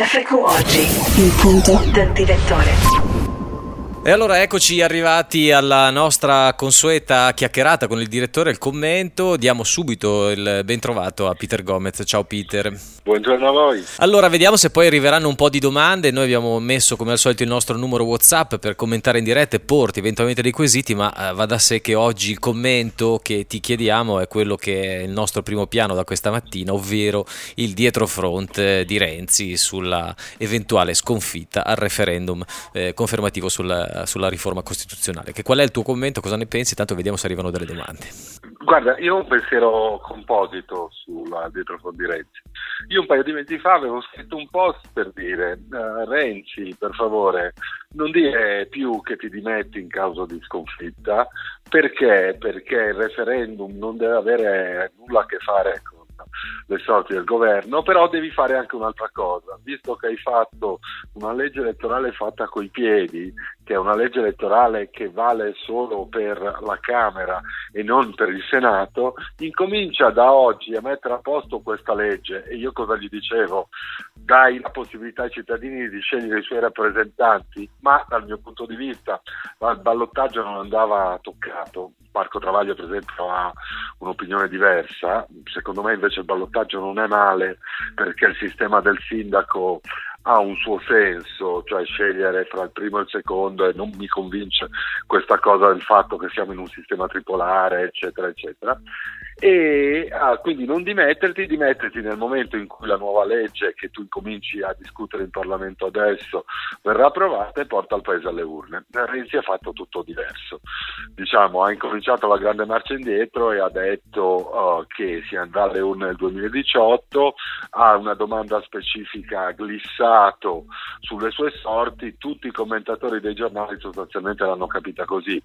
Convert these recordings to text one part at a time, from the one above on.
FQ Oggi, il punto del direttore. E allora eccoci arrivati alla nostra consueta chiacchierata con il direttore, il commento. Diamo subito il ben trovato a Peter Gomez. Ciao Peter. Buongiorno a voi. Allora, vediamo se poi arriveranno un po' di domande. Noi abbiamo messo come al solito il nostro numero WhatsApp per commentare in diretta e porti eventualmente dei quesiti, ma eh, va da sé che oggi il commento che ti chiediamo è quello che è il nostro primo piano da questa mattina, ovvero il dietrofront di Renzi sulla eventuale sconfitta al referendum eh, confermativo sul sulla riforma costituzionale. Che qual è il tuo commento? Cosa ne pensi? Tanto vediamo se arrivano delle domande. Guarda, io ho un pensiero composito sulla dietro di Renzi. Io un paio di mesi fa avevo scritto un post per dire uh, Renzi, per favore, non dire più che ti dimetti in caso di sconfitta, perché? Perché il referendum non deve avere nulla a che fare con le sorti del governo, però devi fare anche un'altra cosa, visto che hai fatto una legge elettorale fatta coi piedi, che è una legge elettorale che vale solo per la Camera e non per il Senato, incomincia da oggi a mettere a posto questa legge e io cosa gli dicevo? Dai la possibilità ai cittadini di scegliere i suoi rappresentanti, ma dal mio punto di vista il ballottaggio non andava toccato. Marco Travaglio per esempio ha un'opinione diversa, secondo me invece il ballottaggio non è male perché il sistema del sindaco ha un suo senso, cioè scegliere tra il primo e il secondo e non mi convince questa cosa del fatto che siamo in un sistema tripolare, eccetera, eccetera e ah, quindi non dimetterti, dimetterti nel momento in cui la nuova legge che tu incominci a discutere in Parlamento adesso verrà approvata e porta il Paese alle urne. Renzi ha fatto tutto diverso, diciamo, ha incominciato la grande marcia indietro e ha detto uh, che si andrà alle urne nel 2018, ha una domanda specifica glissato sulle sue sorti, tutti i commentatori dei giornali sostanzialmente l'hanno capita così,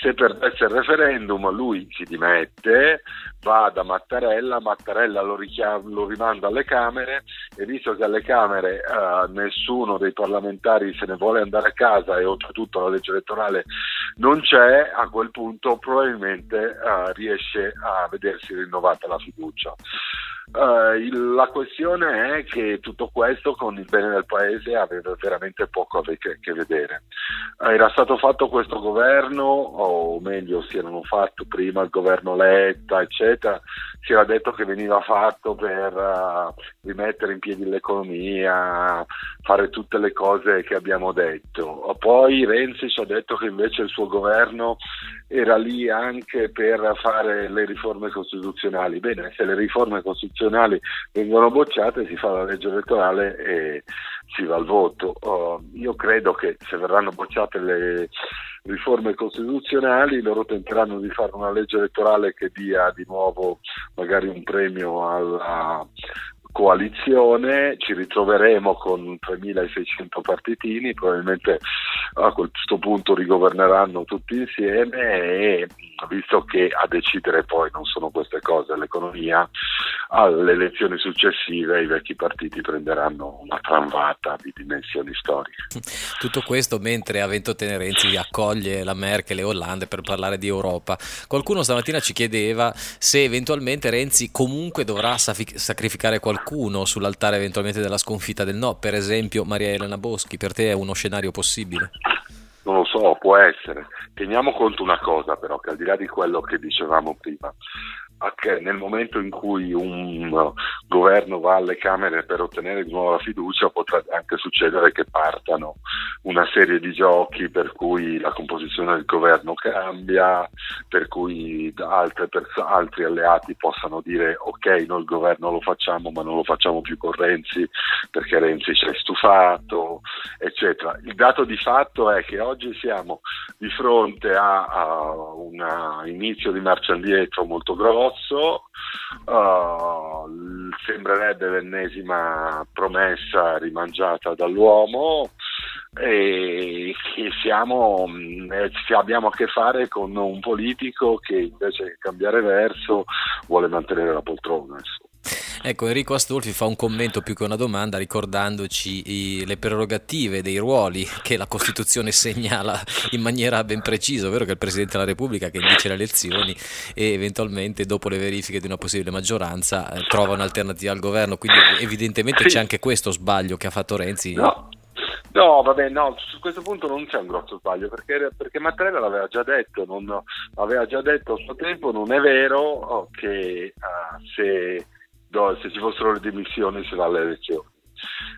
se perdesse il referendum lui si dimette, va da Mattarella, Mattarella lo, richiam- lo rimanda alle Camere e visto che alle Camere eh, nessuno dei parlamentari se ne vuole andare a casa e oltretutto la legge elettorale non c'è, a quel punto probabilmente eh, riesce a vedersi rinnovata la fiducia. Uh, la questione è che tutto questo con il bene del paese aveva veramente poco a che, che vedere. Era stato fatto questo governo, o meglio si erano fatto prima il governo Letta, eccetera, si era detto che veniva fatto per uh, rimettere in piedi l'economia, fare tutte le cose che abbiamo detto. Poi Renzi ci ha detto che invece il suo governo era lì anche per fare le riforme costituzionali. Bene, se le riforme costituzionali vengono bocciate si fa la legge elettorale e si va al voto. Uh, io credo che se verranno bocciate le riforme costituzionali loro tenteranno di fare una legge elettorale che dia di nuovo magari un premio alla coalizione, ci ritroveremo con 3.600 partitini, probabilmente a questo punto rigoverneranno tutti insieme e visto che a decidere poi non sono queste cose, l'economia, alle elezioni successive i vecchi partiti prenderanno una tramvata di dimensioni storiche. Tutto questo mentre a Ventotene Renzi accoglie la Merkel e Hollande per parlare di Europa. Qualcuno stamattina ci chiedeva se eventualmente Renzi comunque dovrà sacrificare qualcuno sull'altare eventualmente della sconfitta del no, per esempio Maria Elena Boschi, per te è uno scenario possibile? Non lo so, può essere. Teniamo conto una cosa però, che al di là di quello che dicevamo prima, che nel momento in cui un governo va alle Camere per ottenere di nuovo la fiducia potrà anche succedere che partano una serie di giochi per cui la composizione del governo cambia, per cui pers- altri alleati possano dire ok noi il governo lo facciamo ma non lo facciamo più con Renzi perché Renzi ci è stufato, eccetera. Il dato di fatto è che oggi siamo di fronte a, a un inizio di marcia indietro molto grosso grosso, uh, sembrerebbe l'ennesima promessa rimangiata dall'uomo e che siamo, eh, abbiamo a che fare con un politico che invece che cambiare verso vuole mantenere la poltrona. Insomma. Ecco, Enrico Astolfi fa un commento più che una domanda ricordandoci i, le prerogative dei ruoli che la Costituzione segnala in maniera ben precisa, ovvero che il Presidente della Repubblica che indice le elezioni e eventualmente dopo le verifiche di una possibile maggioranza eh, trova un'alternativa al governo, quindi evidentemente c'è anche questo sbaglio che ha fatto Renzi. No. No, vabbè, no, su questo punto non c'è un grosso sbaglio perché, perché Mattarella l'aveva già detto, non, aveva già detto a suo tempo, non è vero oh, che uh, se, se, ci fossero le dimissioni si va alle elezioni.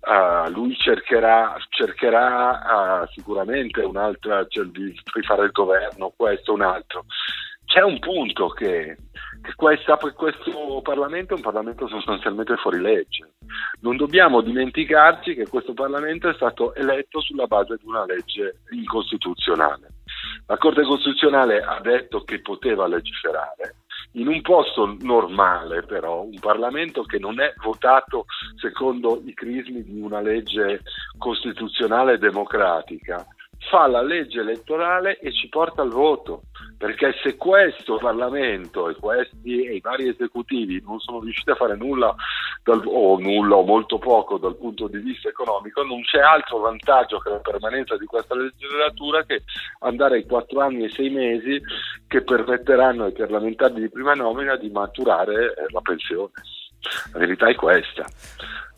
Uh, lui cercherà, cercherà uh, sicuramente un'altra, cioè, di rifare il governo, questo, un altro. C'è un punto che, che questa, questo Parlamento è un Parlamento sostanzialmente fuori legge. Non dobbiamo dimenticarci che questo Parlamento è stato eletto sulla base di una legge incostituzionale. La Corte Costituzionale ha detto che poteva legiferare, in un posto normale però, un Parlamento che non è votato secondo i crismi di una legge costituzionale democratica, fa la legge elettorale e ci porta al voto, perché se questo Parlamento e questi e i vari esecutivi non sono riusciti a fare nulla dal, o nulla o molto poco dal punto di vista economico, non c'è altro vantaggio che la permanenza di questa legislatura che andare ai quattro anni e sei mesi che permetteranno ai parlamentari di prima nomina di maturare eh, la pensione. La verità è questa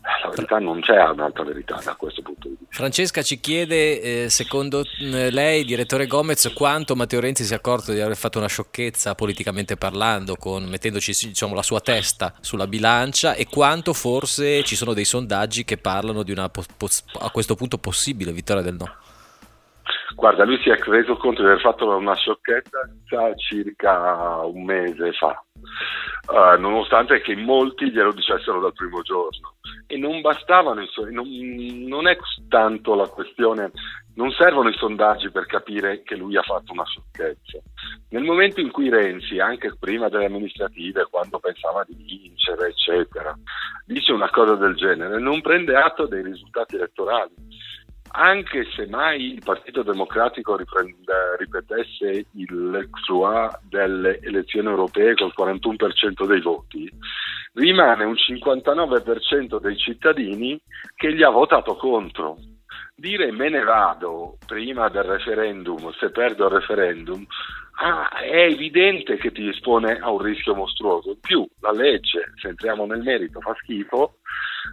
la verità non c'è un'altra verità da questo punto di vista. Francesca ci chiede, eh, secondo eh, lei, direttore Gomez, quanto Matteo Renzi si è accorto di aver fatto una sciocchezza politicamente parlando, con, mettendoci diciamo, la sua testa sulla bilancia e quanto forse ci sono dei sondaggi che parlano di una a questo punto possibile vittoria del no? Guarda, lui si è reso conto di aver fatto una sciocchezza circa un mese fa, uh, nonostante che molti glielo dicessero dal primo giorno. E non bastavano, non, non è tanto la questione, non servono i sondaggi per capire che lui ha fatto una sciocchezza. Nel momento in cui Renzi, anche prima delle amministrative, quando pensava di vincere, eccetera, dice una cosa del genere, non prende atto dei risultati elettorali anche se mai il Partito Democratico riprende, ripetesse l'exploit delle elezioni europee col 41% dei voti, rimane un 59% dei cittadini che gli ha votato contro. Dire me ne vado prima del referendum, se perdo il referendum, ah, è evidente che ti espone a un rischio mostruoso. In più, la legge, se entriamo nel merito, fa schifo,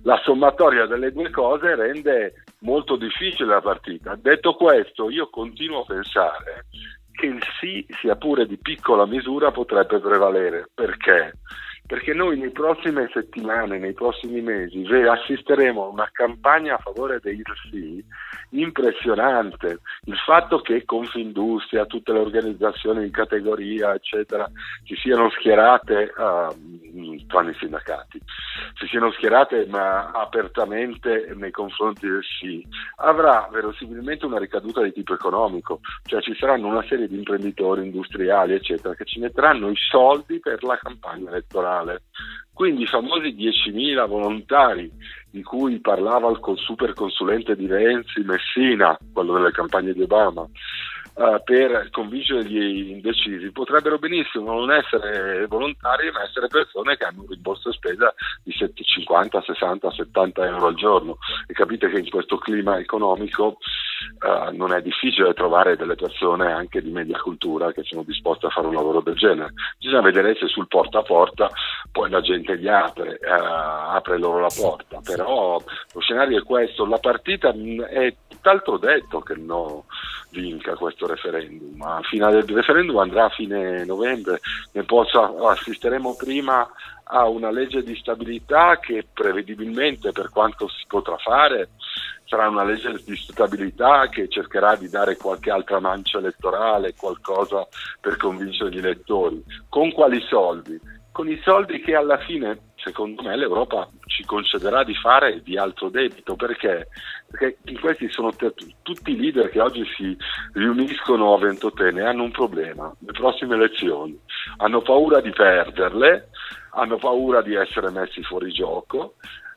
la sommatoria delle due cose rende molto difficile la partita. Detto questo, io continuo a pensare che il sì, sia pure di piccola misura, potrebbe prevalere. Perché? Perché noi nei prossime settimane, nei prossimi mesi, assisteremo a una campagna a favore del sì impressionante. Il fatto che Confindustria, tutte le organizzazioni di categoria, eccetera, si siano schierate, uh, tranne i sindacati, si siano schierate ma apertamente nei confronti del sì, avrà verosimilmente una ricaduta di tipo economico, cioè ci saranno una serie di imprenditori industriali, eccetera, che ci metteranno i soldi per la campagna elettorale. Quindi i famosi 10.000 volontari di cui parlava il super consulente di Renzi, Messina, quello delle campagne di Obama, uh, per convincere gli indecisi, potrebbero benissimo non essere volontari, ma essere persone che hanno un rimborso spesa di 50, 60, 70 euro al giorno. E capite che in questo clima economico uh, non è difficile trovare delle persone anche di media cultura che sono disposte a fare un lavoro del genere. Bisogna vedere se sul porta a porta poi la gente gli apre, uh, apre loro la porta. Però lo scenario è questo, la partita è tutt'altro detto che no vinca questo referendum. Ma fino il referendum andrà a fine novembre, ne posso, assisteremo prima a una legge di stabilità che prevedibilmente per quanto si potrà fare sarà una legge di stabilità che cercherà di dare qualche altra mancia elettorale, qualcosa per convincere gli elettori. Con quali soldi? Con i soldi che alla fine secondo me l'Europa ci concederà di fare di altro debito. Perché, perché questi sono t- tutti i leader che oggi si riuniscono a Ventotene hanno un problema, le prossime elezioni hanno paura di perderle, hanno paura di essere messi fuori gioco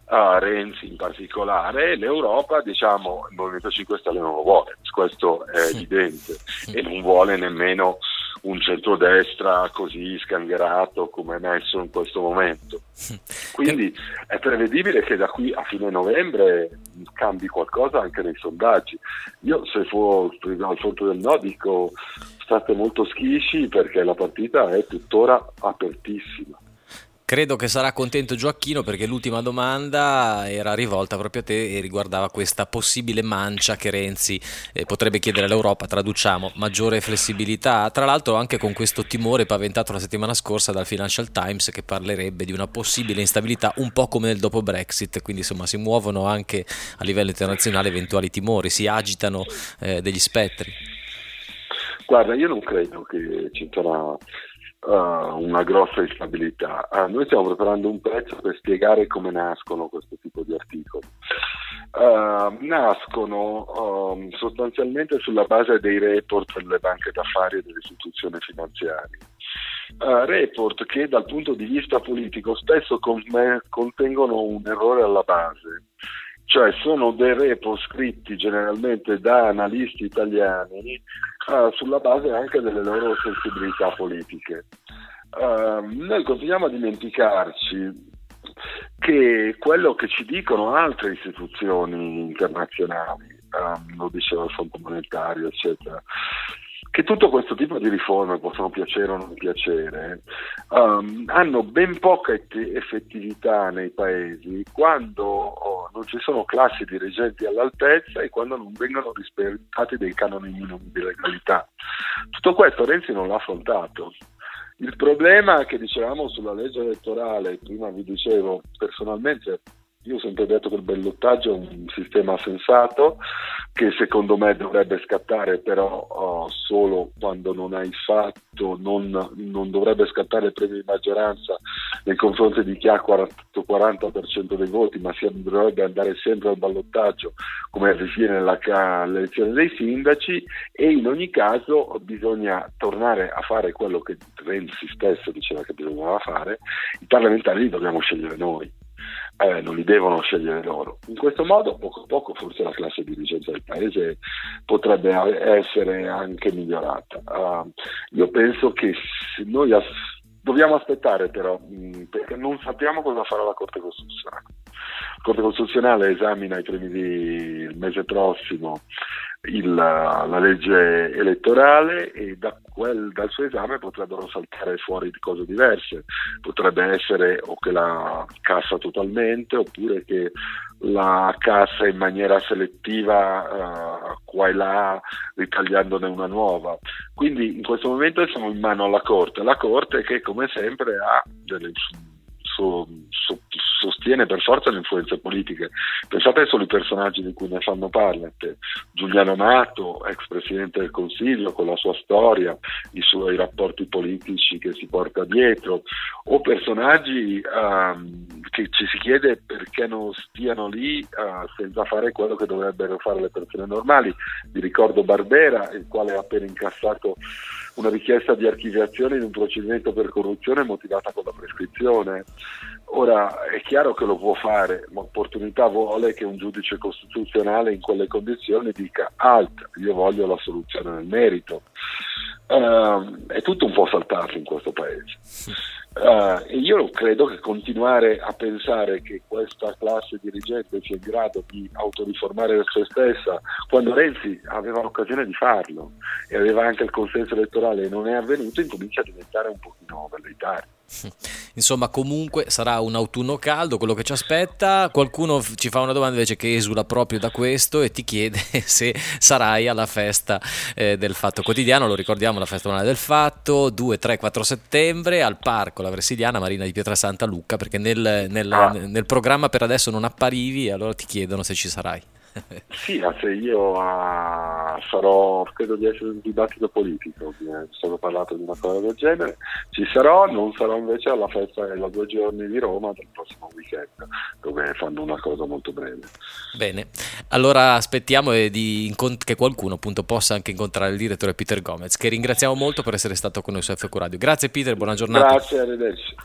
uh, Renzi in particolare, l'Europa, diciamo, il Movimento 5 Stelle non lo vuole, questo è evidente, e non vuole nemmeno un centrodestra così sgangherato come è messo in questo momento. Quindi è prevedibile che da qui a fine novembre cambi qualcosa anche nei sondaggi. Io se fossi al fronte del no dico state molto schisci perché la partita è tuttora apertissima. Credo che sarà contento Gioacchino perché l'ultima domanda era rivolta proprio a te e riguardava questa possibile mancia che Renzi eh, potrebbe chiedere all'Europa, traduciamo, maggiore flessibilità, tra l'altro anche con questo timore paventato la settimana scorsa dal Financial Times che parlerebbe di una possibile instabilità un po' come nel dopo Brexit, quindi insomma si muovono anche a livello internazionale eventuali timori, si agitano eh, degli spettri. Guarda, io non credo che ci sarà uh, una grossa instabilità. Uh, noi stiamo preparando un pezzo per spiegare come nascono questo tipo di articoli. Uh, nascono um, sostanzialmente sulla base dei report delle banche d'affari e delle istituzioni finanziarie. Uh, report che dal punto di vista politico spesso con contengono un errore alla base, cioè sono dei report scritti generalmente da analisti italiani uh, sulla base anche delle loro sensibilità politiche. Uh, noi continuiamo a dimenticarci che quello che ci dicono altre istituzioni internazionali, um, lo diceva il Fondo Monetario, eccetera, che tutto questo tipo di riforme possono piacere o non piacere, um, hanno ben poca effettività nei paesi quando non ci sono classi dirigenti all'altezza e quando non vengono rispettati dei canoni minimi di legalità. Tutto questo Renzi non l'ha affrontato. Il problema che dicevamo sulla legge elettorale, prima vi dicevo personalmente io ho sempre detto che il ballottaggio è un sistema sensato che secondo me dovrebbe scattare però oh, solo quando non hai fatto, non, non, dovrebbe scattare il premio di maggioranza nei confronti di chi ha il 40% dei voti, ma si dovrebbe andare sempre al ballottaggio come avviene nell'elezione dei sindaci e in ogni caso bisogna tornare a fare quello che Renzi stesso diceva che bisognava fare, i parlamentari li dobbiamo scegliere noi eh, non li devono scegliere loro. In questo modo, poco a poco, forse la classe dirigente del paese potrebbe essere anche migliorata. Uh, io penso che noi as- dobbiamo aspettare però, mh, perché non sappiamo cosa farà la Corte Costituzionale. Corte Costituzionale esamina i primi di, il mese prossimo il, la legge elettorale e da quel, dal suo esame potrebbero saltare fuori cose diverse. Potrebbe essere o che la cassa totalmente oppure che la cassa in maniera selettiva uh, qua e là ritagliandone una nuova. Quindi in questo momento siamo in mano alla Corte, la Corte che come sempre ha delle so, so, sostiene per forza le influenze politiche. Pensate solo ai personaggi di cui ne fanno parte. Giuliano Amato, ex presidente del Consiglio, con la sua storia, i suoi rapporti politici che si porta dietro, o personaggi um, che ci si chiede perché non stiano lì uh, senza fare quello che dovrebbero fare le persone normali. Vi ricordo Barbera, il quale ha appena incassato una richiesta di archiviazione in un procedimento per corruzione motivata con la prescrizione. Ora è chiaro che lo può fare, l'opportunità vuole che un giudice costituzionale in quelle condizioni dica alt, io voglio la soluzione nel merito. Uh, è tutto un po' saltato in questo paese. Uh, io credo che continuare a pensare che questa classe dirigente sia in grado di autoriformare se stessa, quando Renzi aveva l'occasione di farlo e aveva anche il consenso elettorale e non è avvenuto, incomincia a diventare un pochino velleitario. Insomma, comunque sarà un autunno caldo, quello che ci aspetta. Qualcuno ci fa una domanda invece che esula proprio da questo e ti chiede se sarai alla festa eh, del Fatto Quotidiano. Lo ricordiamo, la festa del Fatto, 2, 3, 4 settembre al Parco La Versiliana, Marina di Pietrasanta Lucca, perché nel, nel, ah. nel programma per adesso non apparivi, allora ti chiedono se ci sarai. Sì, se io uh, sarò, credo di essere un dibattito politico, stato parlato di una cosa del genere, ci sarò, non sarò invece alla festa della due giorni di Roma del prossimo weekend, dove fanno una cosa molto breve. Bene, allora aspettiamo incont- che qualcuno appunto possa anche incontrare il direttore Peter Gomez, che ringraziamo molto per essere stato con noi su FQ Radio. Grazie Peter, buona giornata. Grazie, arrivederci.